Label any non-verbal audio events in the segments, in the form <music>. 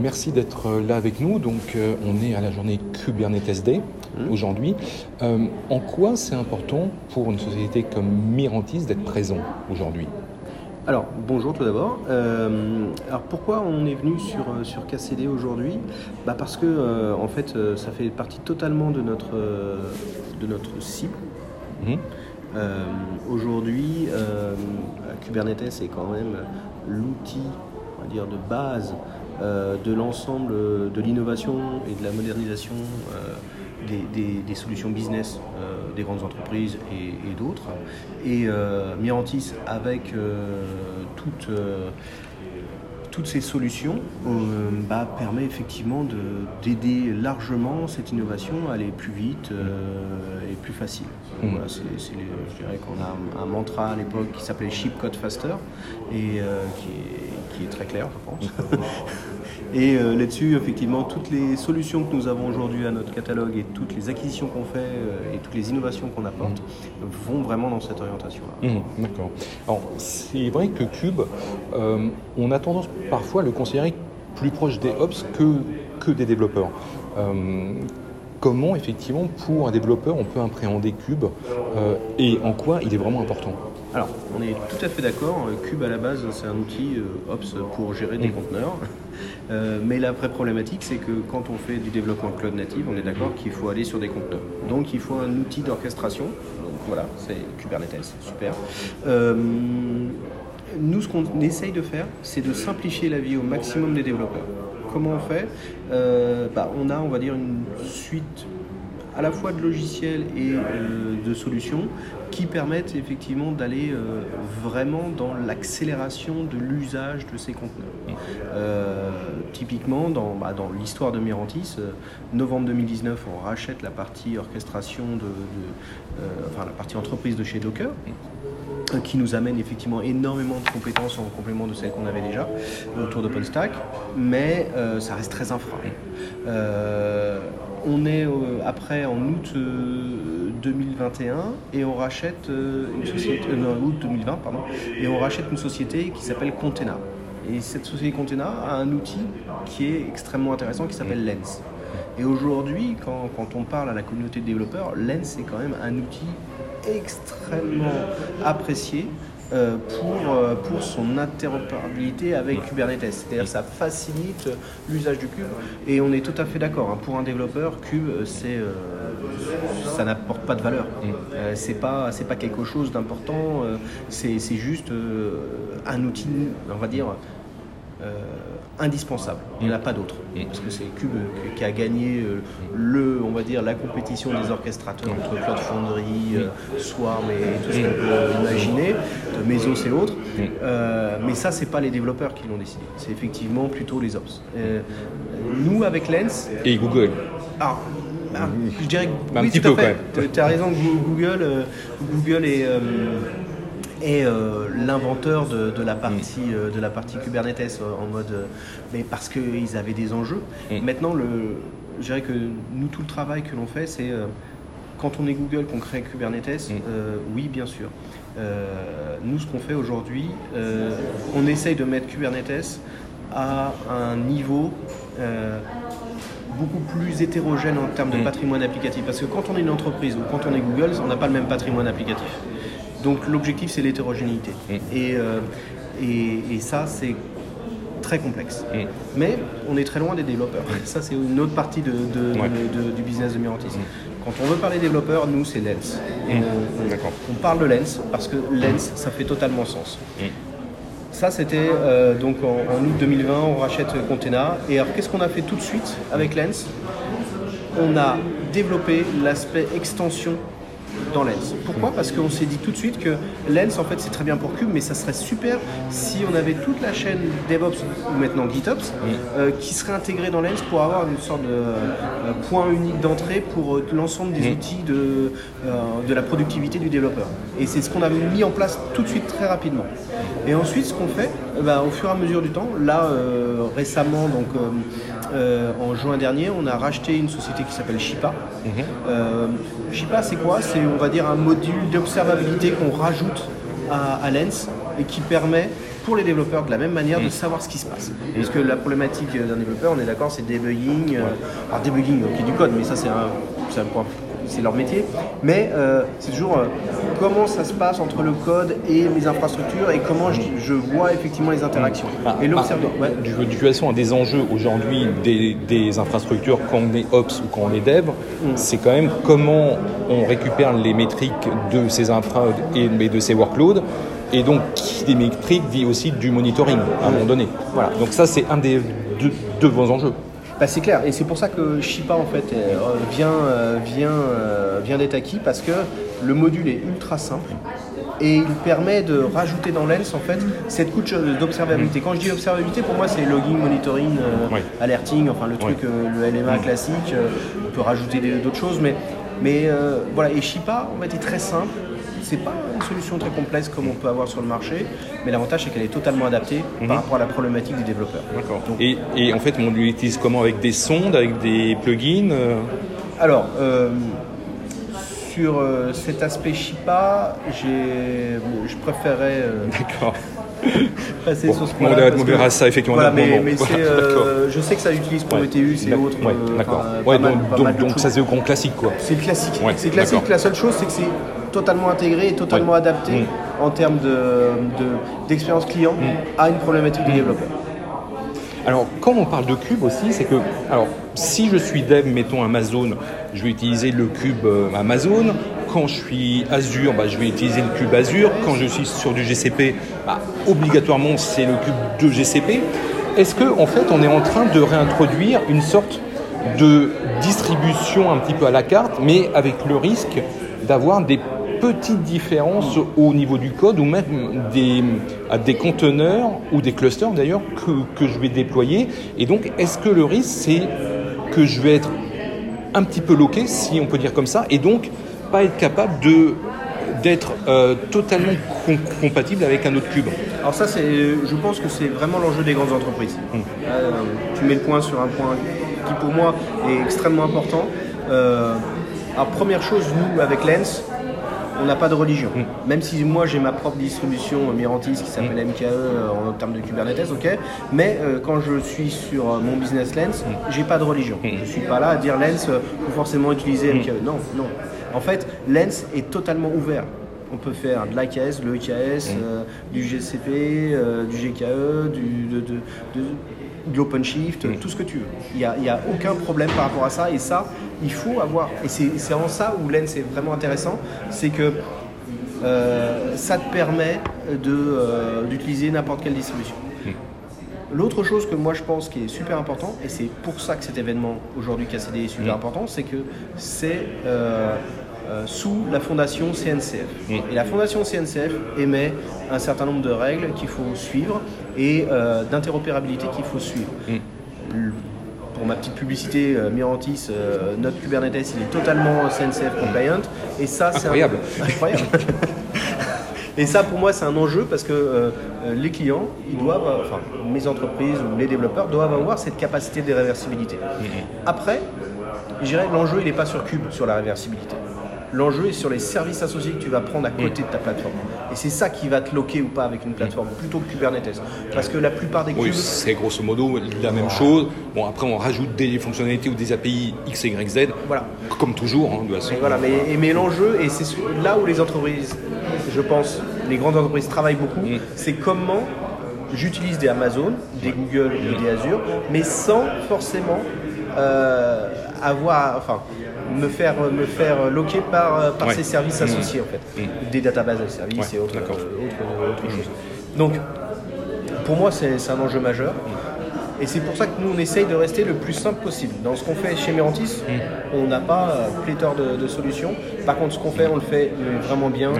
Merci d'être là avec nous. Donc, euh, on est à la journée Kubernetes Day Mmh. aujourd'hui. Euh, en quoi c'est important pour une société comme Mirantis d'être présent aujourd'hui? Alors, bonjour tout d'abord. Euh, alors, pourquoi on est venu sur, euh, sur KCD aujourd'hui? Bah Parce que, euh, en fait, euh, ça fait partie totalement de notre, euh, de notre cible. Euh, aujourd'hui, euh, Kubernetes est quand même l'outil, on va dire, de base euh, de l'ensemble de l'innovation et de la modernisation euh, des, solutions business euh, des grandes entreprises et, d'autres. Et Mirantis, avec toutes, ces solutions, bah, permet effectivement de- d'aider largement cette innovation à aller plus vite et plus facile. Voilà, c'est- je dirais qu'on a un, un mantra à l'époque qui s'appelait Ship Code Faster et euh, qui, est, qui est très clair, je pense. <laughs> Et euh, là-dessus, effectivement, toutes les solutions que nous avons aujourd'hui à notre catalogue et toutes les acquisitions qu'on fait euh, et toutes les innovations qu'on apporte vont vraiment dans cette orientation-là. Mhm, D'accord. Alors, c'est vrai que Cube, on a tendance parfois à le considérer plus proche des Ops que, que des développeurs. Comment, effectivement, pour un développeur, on peut appréhender Cube euh, et en quoi il est vraiment important? Alors, on est tout à fait d'accord. Euh, Cube, à la base, c'est un outil euh, Ops pour gérer des Mm. conteneurs. <laughs> Euh, mais la vraie problématique, c'est que quand on fait du développement cloud native, on est d'accord qu'il faut aller sur des conteneurs. Donc, il faut un outil d'orchestration. Donc, voilà, c'est Kubernetes, super. Nous, ce qu'on essaye de faire, c'est de simplifier la vie au maximum des développeurs. Comment on fait Euh, bah, On a, on va dire, une suite à la fois de logiciels et euh, de solutions qui permettent effectivement d'aller euh, vraiment dans l'accélération de l'usage de ces conteneurs. Typiquement, dans, bah, dans l'histoire de Mirantis, novembre 2019, on rachète la partie orchestration de, enfin la partie entreprise de chez Docker qui nous amène effectivement énormément de compétences en complément de celles qu'on avait déjà autour d'OpenStack, mais euh, ça reste très infra. Euh, on est euh, après en août euh, 2021 et on rachète une société, août 2020 pardon, et on rachète une société qui s'appelle Contena. Et cette société Contena a un outil qui est extrêmement intéressant qui s'appelle Lens. Et aujourd'hui, quand, quand on parle à la communauté de développeurs, Lens est quand même un outil extrêmement apprécié euh, pour, euh, pour son interopérabilité avec Kubernetes. C'est-à-dire que ça facilite l'usage du cube. Et on est tout à fait d'accord. hein. Pour un développeur, cube, c'est, euh, ça n'apporte pas de valeur. Euh, c'est pas, c'est pas quelque chose d'important. c'est, c'est juste un outil, on va dire. Euh, indispensable. Il n'y en a pas d'autre. Parce que c'est Cube qui a gagné euh, le, on va dire, la compétition des orchestrateurs entre Cloud Foundry, euh, Swarm et tout ce qu'on peut imaginer, de Mesos et autres. Euh, mais ça, c'est pas les développeurs qui l'ont décidé. C'est effectivement plutôt les ops. Euh, nous, avec Lens, Et Google alors, ah, je dirais que Un petit tout à peu, fait. quand même. Tu as raison, Goo- Google, Google est, euh, est euh, l'inventeur de, de la partie, euh, de la partie Kubernetes euh, en mode. mais parce qu'ils avaient des enjeux. Mm. Maintenant, le, je dirais que nous, tout le travail que l'on fait, c'est quand on est Google, qu'on crée Kubernetes, Mm. oui, bien sûr. Nous, ce qu'on fait aujourd'hui, on essaye de mettre Kubernetes à un niveau beaucoup plus hétérogène en termes de Mm. patrimoine applicatif. Parce que quand on est une entreprise ou quand on est Google, on n'a pas le même patrimoine applicatif. Donc l'objectif, c'est l'hétérogénéité. Mm. Et, euh, et, et ça, c'est très complexe. Mm. Mais on est très loin des développeurs. Ça, c'est une autre partie de, de- Ouais. de- de- du business de Mirantis. Quand on veut parler développeurs, nous, c'est Lens. Et Mm. on- parle de Lens parce que Lens, ça fait totalement sens. Mm. Ça, c'était euh, donc en, en août 2020, on rachète Contena. Et alors, qu'est-ce qu'on a fait tout de suite avec Lens? On a développé l'aspect extension dans Lens. Pourquoi? Parce qu'on s'est dit tout de suite que Lens, en fait, c'est très bien pour Cube, mais ça serait super si on avait toute la chaîne DevOps, ou maintenant GitOps, euh, qui serait intégrée dans Lens pour avoir une sorte de euh, point unique d'entrée pour euh, l'ensemble des outils de, de la productivité du développeur. Et c'est ce qu'on a mis en place tout de suite très rapidement. Et ensuite, ce qu'on fait, bah, au fur et à mesure du temps, là récemment, donc euh, en juin dernier, on a racheté une société qui s'appelle Shipa. Euh, Shipa, c'est quoi C'est, on va dire, un module d'observabilité qu'on rajoute à, à Lens et qui permet pour les développeurs de la même manière de savoir ce qui se passe. Parce que la problématique d'un développeur, on est d'accord, c'est debugging. euh, alors debugging, ok, du code, mais ça c'est un, c'est un point c'est leur métier, mais euh, c'est toujours euh, comment ça se passe entre le code et mes infrastructures et comment je, je vois effectivement les interactions. Ah, et l'observer. ah, ouais. Du as un des enjeux aujourd'hui des, des infrastructures quand on est Ops ou quand on est Dev, c'est quand même comment on récupère les métriques de ces infra et de ces workloads. Et donc, qui des métriques dit aussi du monitoring à un moment donné. Voilà. Donc ça, c'est un des deux, deux grands enjeux. Bah, c'est clair, et c'est pour ça que Shipa en fait euh, vient, euh, vient, euh, vient d'être acquis parce que le module est ultra simple et il permet de rajouter dans Lens en fait cette couche d'observabilité. Quand je dis observabilité, pour moi c'est logging, monitoring, euh, Oui. alerting, enfin le truc, Oui. euh, le LMA classique. euh, on peut rajouter d'autres choses, mais, mais voilà. Et Shipa en fait est très simple. C'est pas une solution très complexe comme on peut avoir sur le marché, mais l'avantage c'est qu'elle est totalement adaptée par rapport à la problématique des développeurs. D'accord. Donc- Et, et en fait, on l'utilise comment? Avec des sondes, avec des plugins Alors, euh, sur euh, cet aspect Shipa, j'ai, je préférais euh, D'accord. <laughs> passer Bon, sur ce on point-là. verra- parce on que- verra ça effectivement Voilà, moment. mais, Voilà, <laughs> euh, je sais que ça l'utilise pour Ouais. le et D'ac- autres. ouais, euh, d'accord. enfin, Ouais, pas mal- donc, pas donc, mal de donc ça c'est le grand classique quoi. C'est classique. Ouais, c'est classique. d'accord. La seule chose, c'est que c'est totalement intégré et totalement Ouais. adapté Mm. en termes de, de- d'expérience client à une problématique du développeur. Alors, quand on parle de cube aussi, c'est que, alors, si je suis dev, mettons Amazon, je vais utiliser le cube euh, Amazon. Quand je suis Azure, bah, je vais utiliser le cube Azure. Quand je suis sur du GCP, bah, obligatoirement, c'est le cube de GCP. Est-ce que, en fait, on est en train de réintroduire une sorte de distribution un petit peu à la carte, mais avec le risque d'avoir des petites différences au niveau du code ou même des, des conteneurs ou des clusters d'ailleurs que, que je vais déployer? Et donc, est-ce que le risque, c'est que je vais être un petit peu loqué, si on peut dire comme ça, et donc pas être capable de d'être euh, totalement com- compatible avec un autre cube. Alors ça, c'est, je pense que c'est vraiment l'enjeu des grandes entreprises. Euh, tu mets le point sur un point qui pour moi est extrêmement important. Euh, alors première chose, nous avec Lens, on n'a pas de religion. Même si moi j'ai ma propre distribution Mirantis qui s'appelle MKE euh, en termes de Kubernetes, ok. Mais euh, quand je suis sur euh, mon business Lens, j'ai pas de religion. Je suis pas là à dire Lens faut forcément utiliser MKE. Non, non. En fait, Lens est totalement ouvert. On peut faire de l'AKS, le EKS, euh, du GCP, euh, du GKE, du, de, de, de- de l'OpenShift, tout ce que tu veux. Il n'y a, aucun problème par rapport à ça. Et ça, il faut avoir. Et c'est en ça où Lens est vraiment intéressant. C'est que euh, ça te permet euh, d'utiliser n'importe quelle distribution. L'autre chose que moi je pense qui est super important, et c'est pour ça que cet événement aujourd'hui KCD est super important, c'est que c'est euh, euh, sous la fondation CNCF. Et la fondation CNCF émet un certain nombre de règles qu'il faut suivre et euh, d'interopérabilité qu'il faut suivre. Le- Pour ma petite publicité, euh, Mirantis, euh, notre Kubernetes, il est totalement CNCF compliant. Et ça, c'est un- Incroyable. incroyable. <laughs> Et ça, pour moi, c'est un enjeu parce que euh, les clients, ils doivent, enfin, mes entreprises ou les développeurs doivent avoir cette capacité de réversibilité. Après, je dirais l'enjeu, il n'est pas sur Cube, sur la réversibilité. L'enjeu est sur les services associés que tu vas prendre à côté de ta plateforme. Et c'est ça qui va te loquer ou pas avec une plateforme, plutôt que Kubernetes. Parce que la plupart des Oui, cubes, c'est grosso modo la même chose. Bon, après, on rajoute des fonctionnalités ou des API X, Y, Z, voilà. comme toujours, hein, de toute façon. Et voilà, mais, et- mais l'enjeu, et c'est là où les entreprises, je pense, les grandes entreprises travaillent beaucoup, Mm. c'est comment j'utilise des Amazon, des Google des Azure, mais sans forcément euh, avoir, enfin, me faire, me faire loquer par, euh, par Ouais. ces services Mm. associés en fait, Mm. des databases de services Ouais, et autres, euh, autres, choses. Donc, pour moi, c'est un enjeu majeur. Et c'est pour ça que nous, on essaye de rester le plus simple possible. Dans ce qu'on fait chez Mirantis, on n'a pas pléthore de, de solutions. Par contre, ce qu'on fait, on le fait vraiment bien.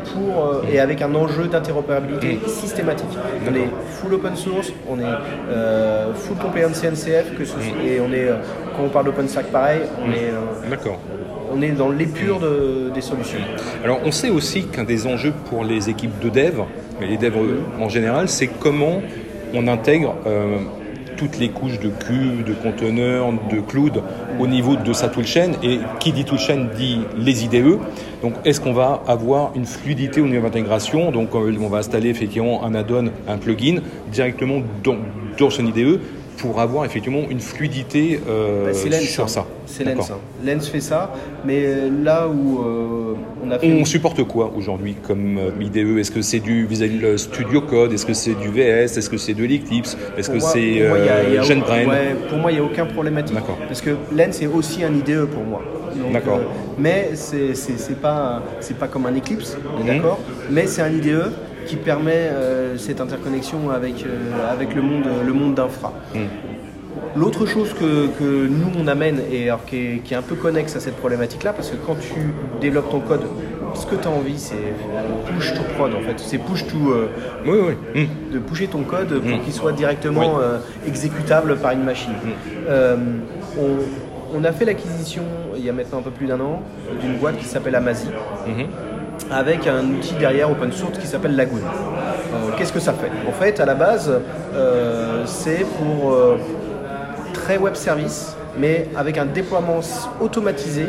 Pour, euh, et avec un enjeu d'interopérabilité systématique. On est full open source, on est euh, full compliant CNCF, que ce soit- et on est, euh, quand on parle d'OpenStack, pareil, on est, euh, D'accord. on est dans l'épure de- des solutions. Alors, on sait aussi qu'un des enjeux pour les équipes de dev, et les devs en général, c'est comment on intègre euh, toutes les couches de cube, de conteneurs, de cloud au niveau de sa toolchain. Et qui dit toolchain dit les IDE. Donc, est-ce qu'on va avoir une fluidité au niveau d'intégration Donc, euh, on va installer effectivement un add-on, un plugin directement dans, dans son IDE pour avoir effectivement une fluidité euh, Bah, sur ça. C'est. Lens. hein. Lens fait ça, mais euh, là où euh, on a fait. On supporte quoi aujourd'hui comme euh, IDE Est-ce que c'est du Visual Studio Code? Est-ce que c'est du VS Est-ce que c'est de l'Eclipse? Est-ce que c'est euh, aucun- GenBrain ouais, Pour moi, il n'y a aucun problématique. D'accord. Parce que Lens est aussi un IDE pour moi. D'accord. euh, mais c'est pas, c'est pas comme un Eclipse, Mhm. d'accord Mais c'est un IDE qui permet cette interconnexion avec, avec le monde, le monde d'infra. Mhm. L'autre chose que, que nous on amène et alors, qui, est, qui est un peu connexe à cette problématique-là, parce que quand tu développes ton code, ce que tu as envie, c'est push to prod en fait. C'est push to euh, Oui, oui. Hmm. de pusher ton code pour Mm. qu'il soit directement Oui. euh, exécutable par une machine. Euh, on, on a fait l'acquisition il y a maintenant un peu plus d'un an d'une boîte qui s'appelle Amazi avec un outil derrière open source qui s'appelle Lagoon. Euh, Qu'est-ce que ça fait? En fait, à la base, euh, c'est pour euh, très web service, mais avec un déploiement automatisé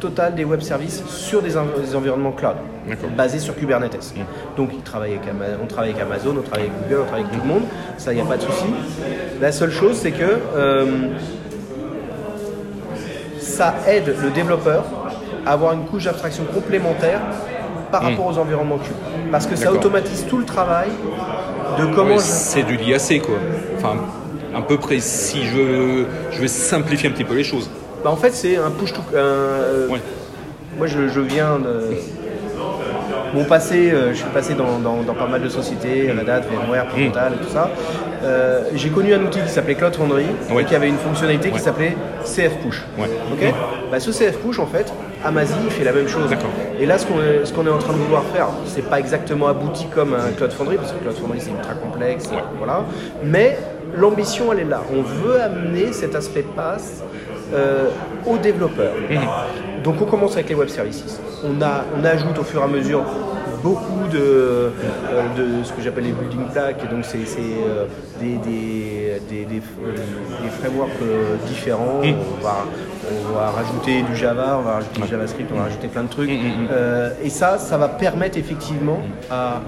total des web services sur des, en- des environnements cloud, basés sur Kubernetes. Donc, avec Ama- on travaille avec Amazon, on travaille avec Google, on travaille avec tout le monde, ça, il n'y a pas de souci. La seule chose, c'est que euh, ça aide le développeur à avoir une couche d'abstraction complémentaire par rapport aux environnements cube. Parce que ça automatise tout le travail de comment je- C'est du l'IAC, quoi. Enfin, à peu près, si je veux, je vais simplifier un petit peu les choses. Bah, en fait, c'est un push to. un, euh, Ouais. Moi, je, je viens de. Mon passé, euh, je suis passé dans, dans- dans pas mal de sociétés, Red Hat, VMware, Total et tout ça. Euh, J'ai connu un outil qui s'appelait Cloud Foundry Ouais. et qui avait une fonctionnalité qui s'appelait CF Push. Ouais. Ok? Bah, Ce CF Push, en fait, Amazi fait la même chose. Et là, ce qu'on est, en train de vouloir faire, c'est pas exactement abouti comme un Cloud Foundry, parce que Cloud Foundry c'est ultra complexe, Ouais. voilà. Mais l'ambition, elle est là. On veut amener cet aspect pass euh, aux développeurs. Donc on commence avec les web services. On, a, on ajoute au fur et à mesure beaucoup de, euh, de ce que j'appelle les building blocks. Et donc c'est euh, des, des, des, des, des frameworks euh, différents. On, va, on va rajouter du Java, on va rajouter du JavaScript, on va rajouter plein de trucs. Euh, et ça, ça va permettre effectivement à,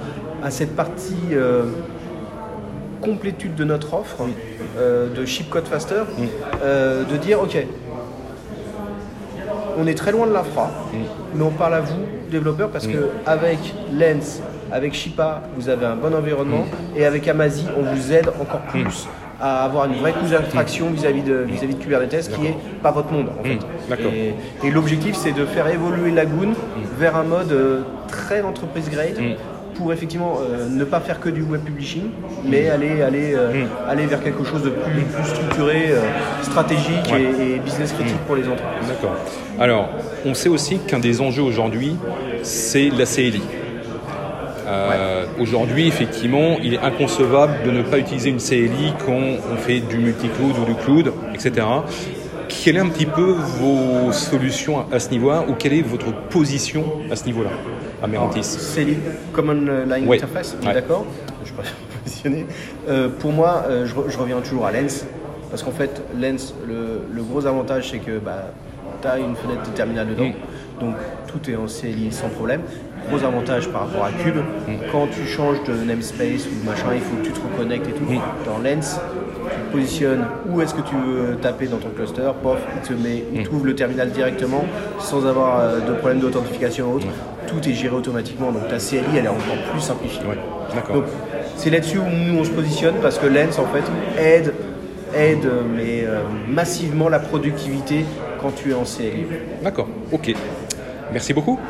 à cette partie euh, complétude de notre offre euh, de Ship Code Faster de dire ok on est très loin de l'infra mais on parle à vous développeurs parce que avec Lens avec Shipa vous avez un bon environnement et avec Amazi on vous aide encore plus à avoir une vraie couche d'abstraction vis-à-vis de, vis-à-vis de Kubernetes qui est pas votre monde en fait. D'accord. Et, et l'objectif c'est de faire évoluer Lagoon vers un mode euh, très entreprise grade pour effectivement euh, ne pas faire que du web publishing, mais aller, aller, euh, aller vers quelque chose de plus, plus structuré, euh, stratégique Ouais. et, et business critique pour les entreprises. D'accord. Alors, on sait aussi qu'un des enjeux aujourd'hui, c'est la CLI. Euh, Aujourd'hui, effectivement, il est inconcevable de ne pas utiliser une CLI quand on fait du multi-cloud ou du cloud, etc. Quelle est un petit peu vos solutions à- ce niveau-là ou quelle est votre position à ce niveau-là, à Merantis les Common Line Ouais. Interface, Ouais. d'accord Je suis pas <laughs> positionné. Euh, pour moi, euh, je, re- je reviens toujours à Lens, parce qu'en fait, Lens, le, le gros avantage, c'est que bah, tu as une fenêtre de terminal dedans, Mm. donc tout est en CLI sans problème. Gros avantage par rapport à Cube, Mm. quand tu changes de namespace ou de machin, il faut que tu te reconnectes et tout. Mm. Dans Lens, tu te positionnes où est-ce que tu veux taper dans ton cluster, pof, il te met, il Mm. t'ouvre le terminal directement sans avoir euh, de problème d'authentification ou autre. Tout est géré automatiquement, donc ta CLI elle est encore plus simplifiée. Ouais, d'accord. C'est là-dessus où nous on se positionne parce que Lens en fait aide, aide mais euh, massivement la productivité quand tu es en CLI. D'accord, ok. Merci beaucoup.